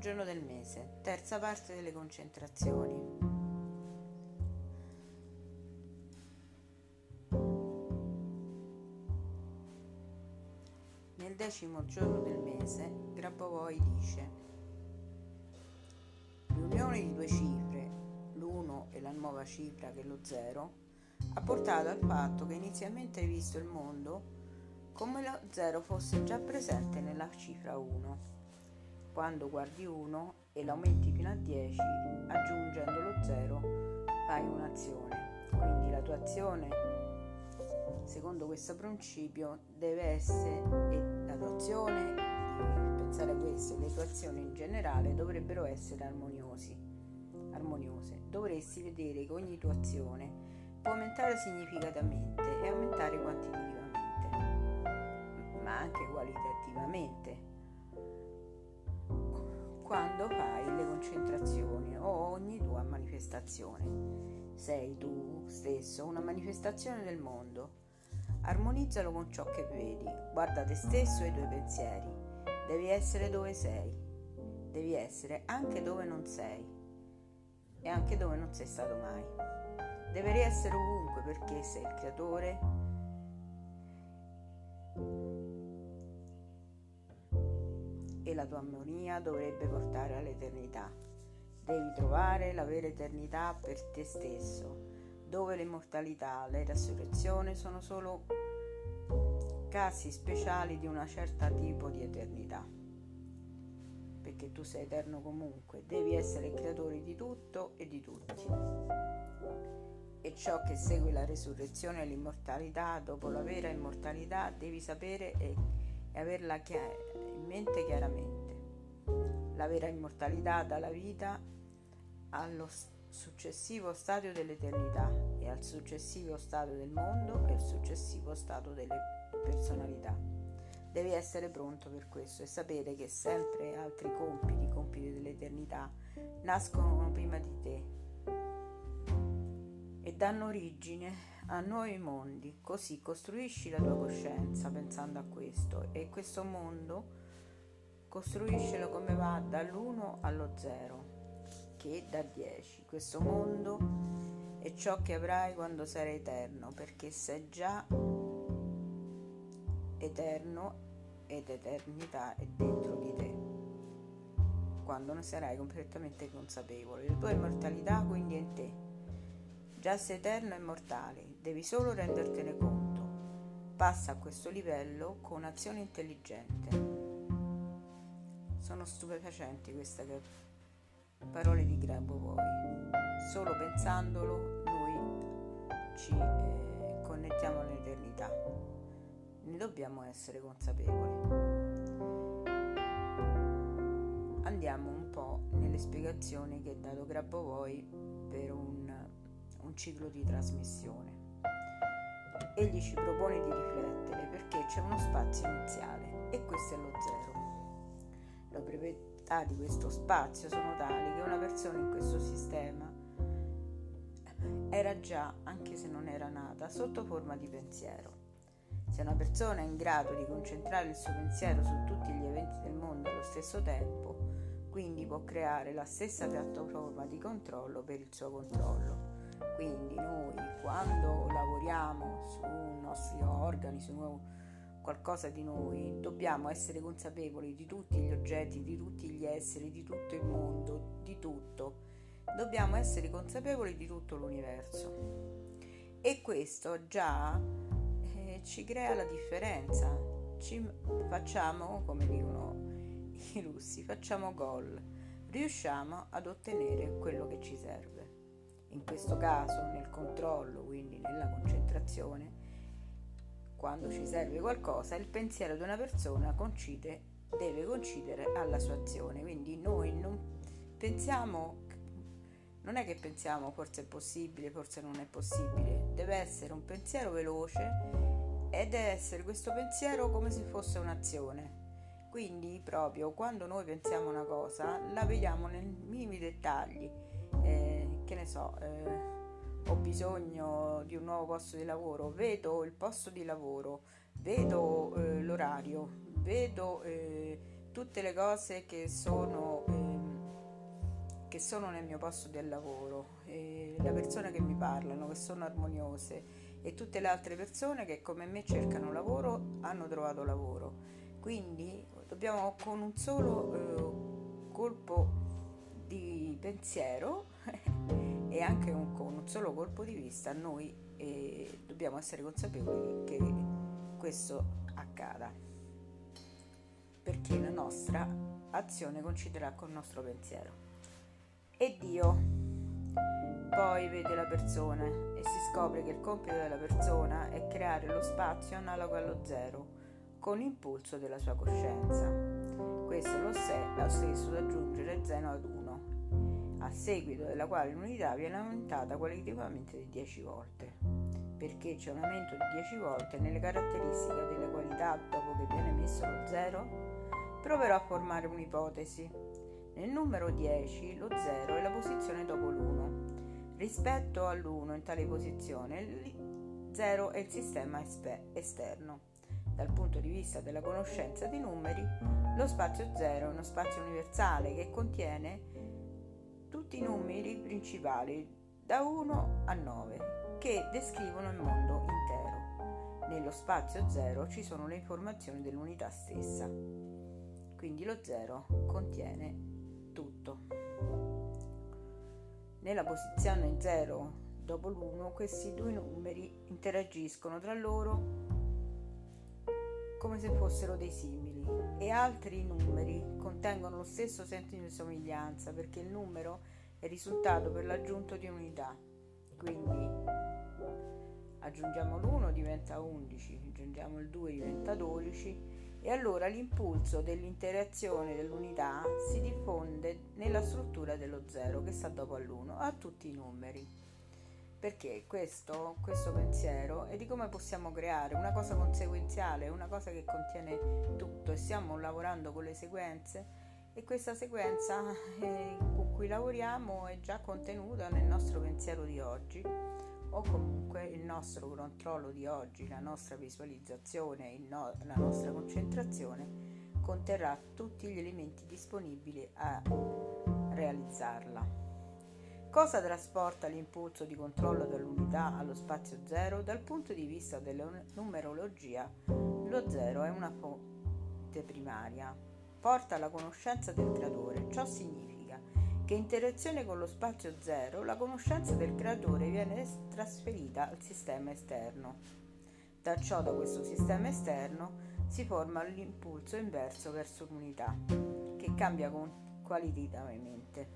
giorno del mese, terza parte delle concentrazioni. Nel decimo giorno del mese, Grabovoi dice L'unione di due cifre, l'uno e la nuova cifra che è lo zero, ha portato al fatto che inizialmente hai visto il mondo come lo zero fosse già presente nella cifra 1 quando guardi 1 e l'aumenti fino a 10, aggiungendo lo 0, fai un'azione. Quindi la tua azione, secondo questo principio, deve essere, la tua azione, pensare a questo, le tue azioni in generale dovrebbero essere armoniosi, armoniose. Dovresti vedere che ogni tua azione può aumentare significativamente e aumentare quantitativamente, ma anche qualitativamente quando fai le concentrazioni o ogni tua manifestazione. Sei tu stesso una manifestazione del mondo. Armonizzalo con ciò che vedi, guarda te stesso e i tuoi pensieri. Devi essere dove sei, devi essere anche dove non sei e anche dove non sei stato mai. Devi essere ovunque perché sei il creatore e la tua armonia dovrebbe portare all'eternità. Devi trovare la vera eternità per te stesso, dove l'immortalità, la resurrezione sono solo casi speciali di una certa tipo di eternità. Perché tu sei eterno comunque, devi essere il creatore di tutto e di tutti. E ciò che segue la resurrezione e l'immortalità, dopo la vera immortalità, devi sapere e, e averla in mente chiaramente. La vera immortalità dalla vita allo successivo stadio dell'eternità e al successivo stadio del mondo e al successivo stato delle personalità. Devi essere pronto per questo e sapere che sempre altri compiti, compiti dell'eternità, nascono prima di te e danno origine a nuovi mondi. Così costruisci la tua coscienza pensando a questo e questo mondo Costruiscelo come va dall'1 allo 0, che da 10. Questo mondo è ciò che avrai quando sarai eterno, perché sei già eterno ed eternità è dentro di te. Quando ne sarai completamente consapevole, la tua immortalità quindi è in te. Già sei eterno e immortale, devi solo rendertene conto. Passa a questo livello con azione intelligente. Sono stupefacenti queste parole di Grabovoi. Solo pensandolo noi ci eh, connettiamo all'eternità. Ne dobbiamo essere consapevoli. Andiamo un po' nelle spiegazioni che ha dato Grabovoi per un, un ciclo di trasmissione. Egli ci propone di riflettere perché c'è uno spazio iniziale e questo è lo zero le proprietà di questo spazio sono tali che una persona in questo sistema era già, anche se non era nata, sotto forma di pensiero. Se una persona è in grado di concentrare il suo pensiero su tutti gli eventi del mondo allo stesso tempo, quindi può creare la stessa piattaforma di controllo per il suo controllo. Quindi noi quando lavoriamo sui nostri organi, nostri qualcosa di noi, dobbiamo essere consapevoli di tutti gli oggetti, di tutti gli esseri, di tutto il mondo, di tutto. Dobbiamo essere consapevoli di tutto l'universo. E questo già eh, ci crea la differenza. Ci facciamo, come dicono i russi, facciamo gol. Riusciamo ad ottenere quello che ci serve. In questo caso nel controllo, quindi nella concentrazione, quando ci serve qualcosa, il pensiero di una persona concide, deve coincidere alla sua azione. Quindi noi non pensiamo, non è che pensiamo forse è possibile, forse non è possibile, deve essere un pensiero veloce e deve essere questo pensiero come se fosse un'azione. Quindi proprio quando noi pensiamo una cosa la vediamo nei minimi dettagli, eh, che ne so. Eh, ho bisogno di un nuovo posto di lavoro, vedo il posto di lavoro, vedo eh, l'orario, vedo eh, tutte le cose che sono eh, che sono nel mio posto del lavoro, le persone che mi parlano, che sono armoniose e tutte le altre persone che come me cercano lavoro hanno trovato lavoro. Quindi dobbiamo con un solo eh, colpo di pensiero e anche un, con un solo colpo di vista noi eh, dobbiamo essere consapevoli che questo accada. Perché la nostra azione coinciderà col nostro pensiero. E Dio poi vede la persona e si scopre che il compito della persona è creare lo spazio analogo allo zero con l'impulso della sua coscienza. Questo lo, sé, lo stesso da aggiungere zeno ad 1, seguito della quale l'unità viene aumentata qualitativamente di 10 volte. Perché c'è un aumento di 10 volte nelle caratteristiche delle qualità dopo che viene messo lo zero? Proverò a formare un'ipotesi. Nel numero 10 lo 0 è la posizione dopo l'1. Rispetto all'1 in tale posizione, il 0 è il sistema esterno. Dal punto di vista della conoscenza di numeri, lo spazio 0 è uno spazio universale che contiene tutti i numeri principali da 1 a 9 che descrivono il mondo intero. Nello spazio 0 ci sono le informazioni dell'unità stessa. Quindi lo 0 contiene tutto. Nella posizione 0 dopo l'1 questi due numeri interagiscono tra loro come se fossero dei simili e altri numeri contengono lo stesso senso di somiglianza perché il numero è risultato per l'aggiunto di unità. Quindi aggiungiamo l'1 diventa 11, aggiungiamo il 2 diventa 12 e allora l'impulso dell'interazione dell'unità si diffonde nella struttura dello zero che sta dopo all'1 a tutti i numeri. Perché questo, questo pensiero è di come possiamo creare una cosa conseguenziale, una cosa che contiene tutto e stiamo lavorando con le sequenze e questa sequenza eh, cui lavoriamo è già contenuta nel nostro pensiero di oggi o comunque il nostro controllo di oggi, la nostra visualizzazione, no- la nostra concentrazione conterrà tutti gli elementi disponibili a realizzarla. Cosa trasporta l'impulso di controllo dall'unità allo spazio zero? Dal punto di vista della numerologia, lo zero è una fonte primaria, porta alla conoscenza del creatore. Ciò significa che in interazione con lo spazio zero la conoscenza del creatore viene trasferita al sistema esterno. Da ciò, da questo sistema esterno, si forma l'impulso inverso verso l'unità, che cambia qualitativamente.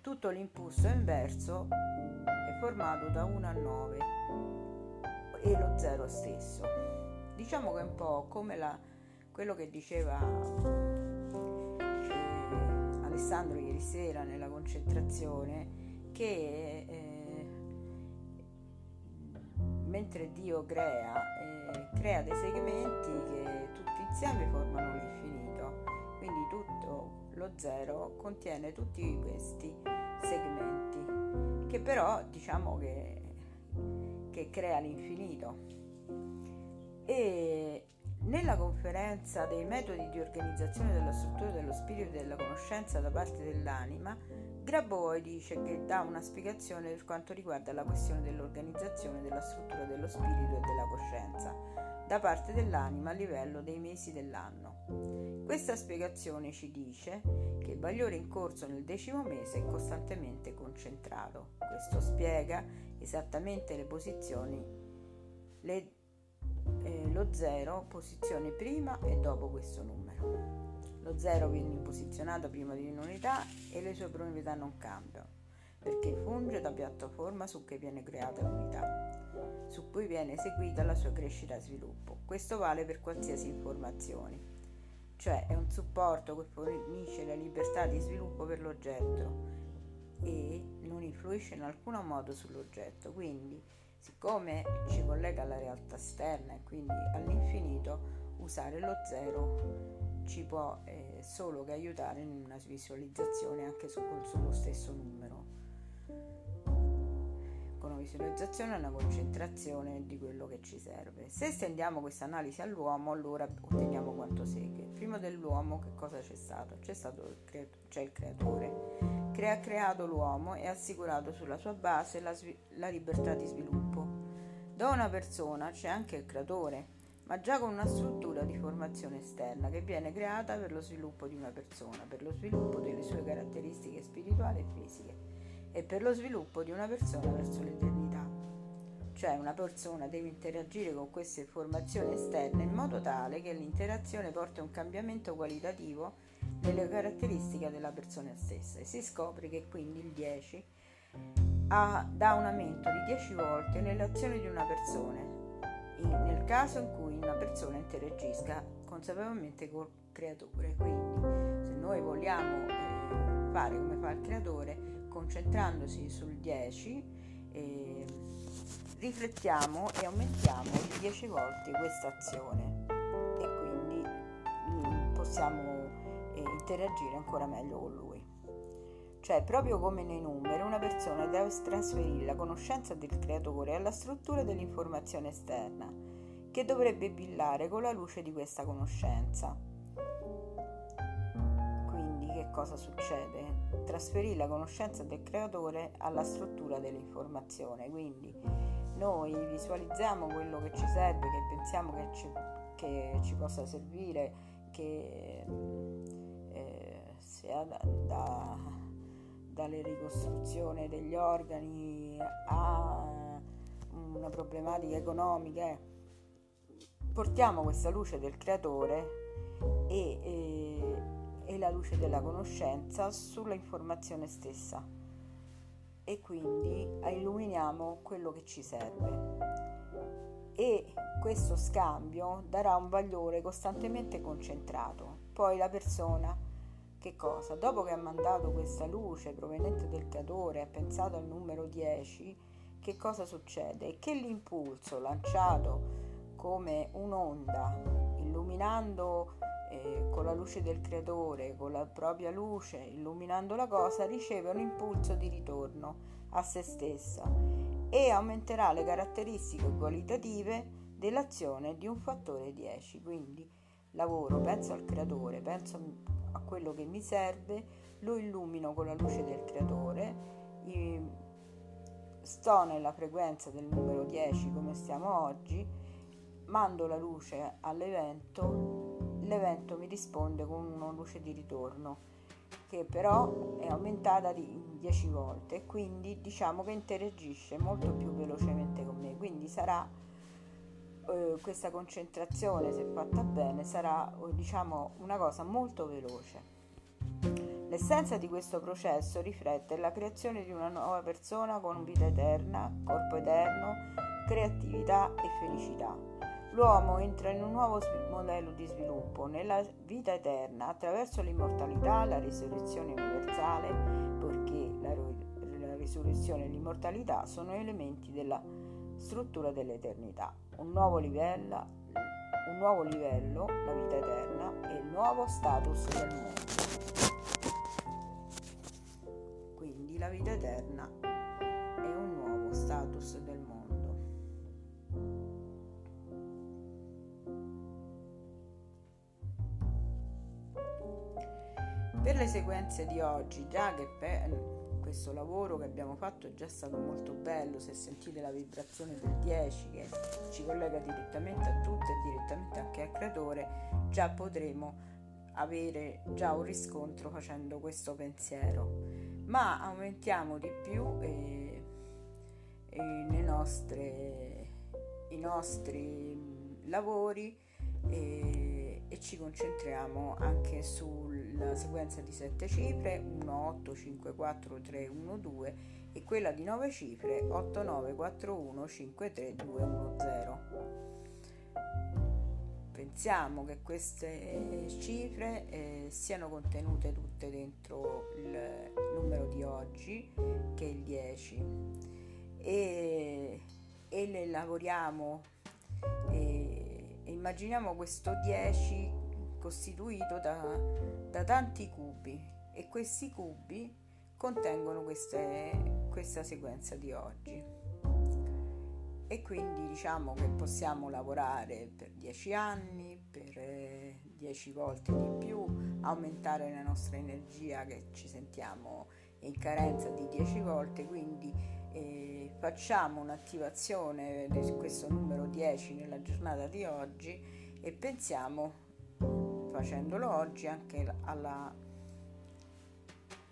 Tutto l'impulso inverso è formato da 1 a 9 e lo zero stesso. Diciamo che è un po' come la, quello che diceva Alessandro ieri sera nella concentrazione che eh, mentre Dio crea, eh, crea dei segmenti che tutti insieme formano l'infinito. Quindi tutto lo zero contiene tutti questi segmenti che però diciamo che, che crea l'infinito. E nella conferenza dei metodi di organizzazione della struttura dello spirito e della conoscenza da parte dell'anima, Grabovoi dice che dà una spiegazione per quanto riguarda la questione dell'organizzazione della struttura dello spirito e della coscienza da parte dell'anima a livello dei mesi dell'anno. Questa spiegazione ci dice che il bagliore in corso nel decimo mese è costantemente concentrato. Questo spiega esattamente le posizioni, le eh, lo 0 posizione prima e dopo questo numero. Lo 0 viene posizionato prima di un'unità e le sue proprietà non cambiano, perché funge da piattaforma su cui viene creata l'unità, su cui viene eseguita la sua crescita e sviluppo. Questo vale per qualsiasi informazione, cioè è un supporto che fornisce la libertà di sviluppo per l'oggetto e non influisce in alcun modo sull'oggetto, quindi Siccome ci collega alla realtà esterna e quindi all'infinito, usare lo zero ci può eh, solo che aiutare in una visualizzazione anche su, sullo stesso numero. Una visualizzazione e una concentrazione di quello che ci serve. Se estendiamo questa analisi all'uomo, allora otteniamo quanto segue. Prima dell'uomo che cosa c'è stato? C'è stato il, creato- c'è il creatore che ha creato l'uomo e ha assicurato sulla sua base la, la libertà di sviluppo. Da una persona c'è anche il creatore, ma già con una struttura di formazione esterna che viene creata per lo sviluppo di una persona, per lo sviluppo delle sue caratteristiche spirituali e fisiche e per lo sviluppo di una persona verso l'eternità. Cioè una persona deve interagire con queste informazioni esterne in modo tale che l'interazione porti a un cambiamento qualitativo delle caratteristiche della persona stessa e si scopre che quindi il 10 ha, dà un aumento di 10 volte nelle azioni di una persona nel caso in cui una persona interagisca consapevolmente col creatore. Quindi se noi vogliamo eh, fare come fa il creatore, concentrandosi sul 10, eh, riflettiamo e aumentiamo di 10 volte questa azione e quindi mm, possiamo eh, interagire ancora meglio con lui. Cioè, proprio come nei numeri, una persona deve trasferire la conoscenza del creatore alla struttura dell'informazione esterna, che dovrebbe brillare con la luce di questa conoscenza. Cosa succede? Trasferire la conoscenza del creatore alla struttura dell'informazione. Quindi noi visualizziamo quello che ci serve, che pensiamo che ci, che ci possa servire, che eh, sia da, da dalle ricostruzioni degli organi a una problematica economica. Eh. Portiamo questa luce del creatore e, e, e la luce della conoscenza sulla informazione stessa e quindi illuminiamo quello che ci serve e questo scambio darà un valore costantemente concentrato. Poi la persona che cosa? Dopo che ha mandato questa luce proveniente del creatore, ha pensato al numero 10, che cosa succede? Che l'impulso lanciato come un'onda, illuminando eh, con la luce del creatore, con la propria luce, illuminando la cosa, riceve un impulso di ritorno a se stessa e aumenterà le caratteristiche qualitative dell'azione di un fattore 10. Quindi lavoro, penso al creatore, penso a quello che mi serve, lo illumino con la luce del creatore, sto nella frequenza del numero 10 come stiamo oggi, mando la luce all'evento, l'evento mi risponde con una luce di ritorno che però è aumentata di 10 volte quindi diciamo che interagisce molto più velocemente con me, quindi sarà eh, questa concentrazione, se fatta bene, sarà diciamo, una cosa molto veloce. L'essenza di questo processo riflette la creazione di una nuova persona con vita eterna, corpo eterno, creatività e felicità. L'uomo entra in un nuovo modello di sviluppo, nella vita eterna, attraverso l'immortalità, la risurrezione universale, poiché la, la risurrezione e l'immortalità sono elementi della struttura dell'eternità, un nuovo livello, un nuovo livello, la vita eterna e il nuovo status del mondo. Quindi la vita eterna è un nuovo status del mondo. Le sequenze di oggi, già che per questo lavoro che abbiamo fatto è già stato molto bello, se sentite la vibrazione del 10 che ci collega direttamente a tutto e direttamente anche al creatore, già potremo avere già un riscontro facendo questo pensiero. Ma aumentiamo di più eh, eh, nostre, i nostri lavori. Eh, e ci concentriamo anche sulla sequenza di 7 cifre 1 8 5 4 3 1 2 e quella di 9 cifre 8 9 4 1 5 3 2 1 0 pensiamo che queste cifre eh, siano contenute tutte dentro il numero di oggi che è il 10 e, e le lavoriamo e immaginiamo questo 10 costituito da, da tanti cubi e questi cubi contengono queste, questa sequenza di oggi. E quindi diciamo che possiamo lavorare per 10 anni, per 10 eh, volte di più, aumentare la nostra energia che ci sentiamo in carenza di 10 volte, quindi eh, facciamo un'attivazione di questo numero 10 nella giornata di oggi e pensiamo, facendolo oggi, anche alla,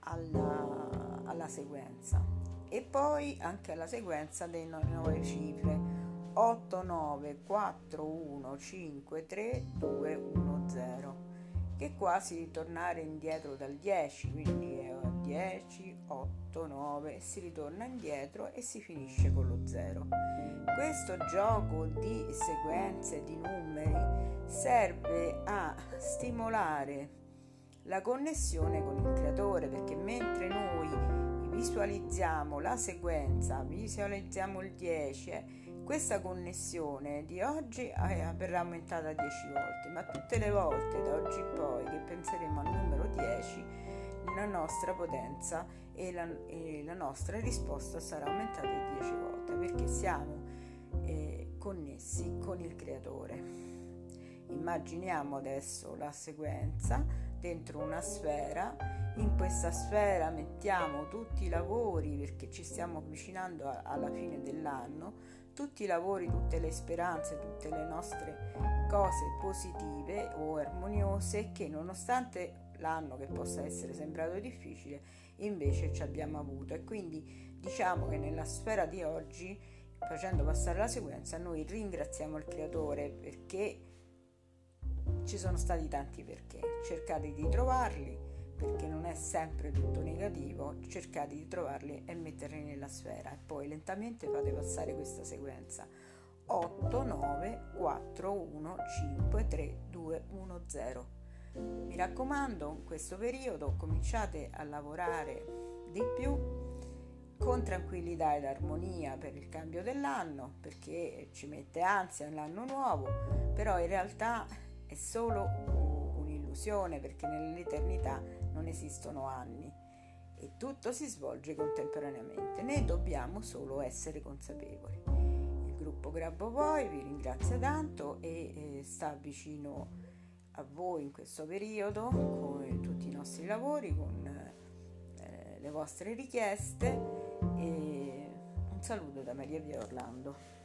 alla, alla sequenza. E poi anche alla sequenza delle nuove cifre. 8 9 4 1 5 3 2 1 0 che quasi ritornare indietro dal 10 quindi è 10 8 9 si ritorna indietro e si finisce con lo 0 questo gioco di sequenze di numeri serve a stimolare la connessione con il creatore perché mentre noi visualizziamo la sequenza visualizziamo il 10 questa connessione di oggi eh, verrà aumentata 10 volte, ma tutte le volte da oggi in poi che penseremo al numero 10, la nostra potenza e la, e la nostra risposta sarà aumentata di 10 volte perché siamo eh, connessi con il creatore. Immaginiamo adesso la sequenza dentro una sfera, in questa sfera mettiamo tutti i lavori perché ci stiamo avvicinando a, alla fine dell'anno tutti i lavori, tutte le speranze, tutte le nostre cose positive o armoniose che nonostante l'anno che possa essere sembrato difficile, invece ci abbiamo avuto. E quindi diciamo che nella sfera di oggi, facendo passare la sequenza, noi ringraziamo il creatore perché ci sono stati tanti perché. Cercate di trovarli perché non è sempre tutto negativo, cercate di trovarli e metterli nella sfera e poi lentamente fate passare questa sequenza 8, 9, 4, 1, 5, 3, 2, 1, 0. Mi raccomando, in questo periodo cominciate a lavorare di più con tranquillità ed armonia per il cambio dell'anno, perché ci mette ansia l'anno nuovo, però in realtà è solo un'illusione perché nell'eternità non esistono anni e tutto si svolge contemporaneamente, ne dobbiamo solo essere consapevoli. Il gruppo Grabbo Voi vi ringrazia tanto e eh, sta vicino a voi in questo periodo con tutti i nostri lavori, con eh, le vostre richieste e un saluto da Maria Via Orlando.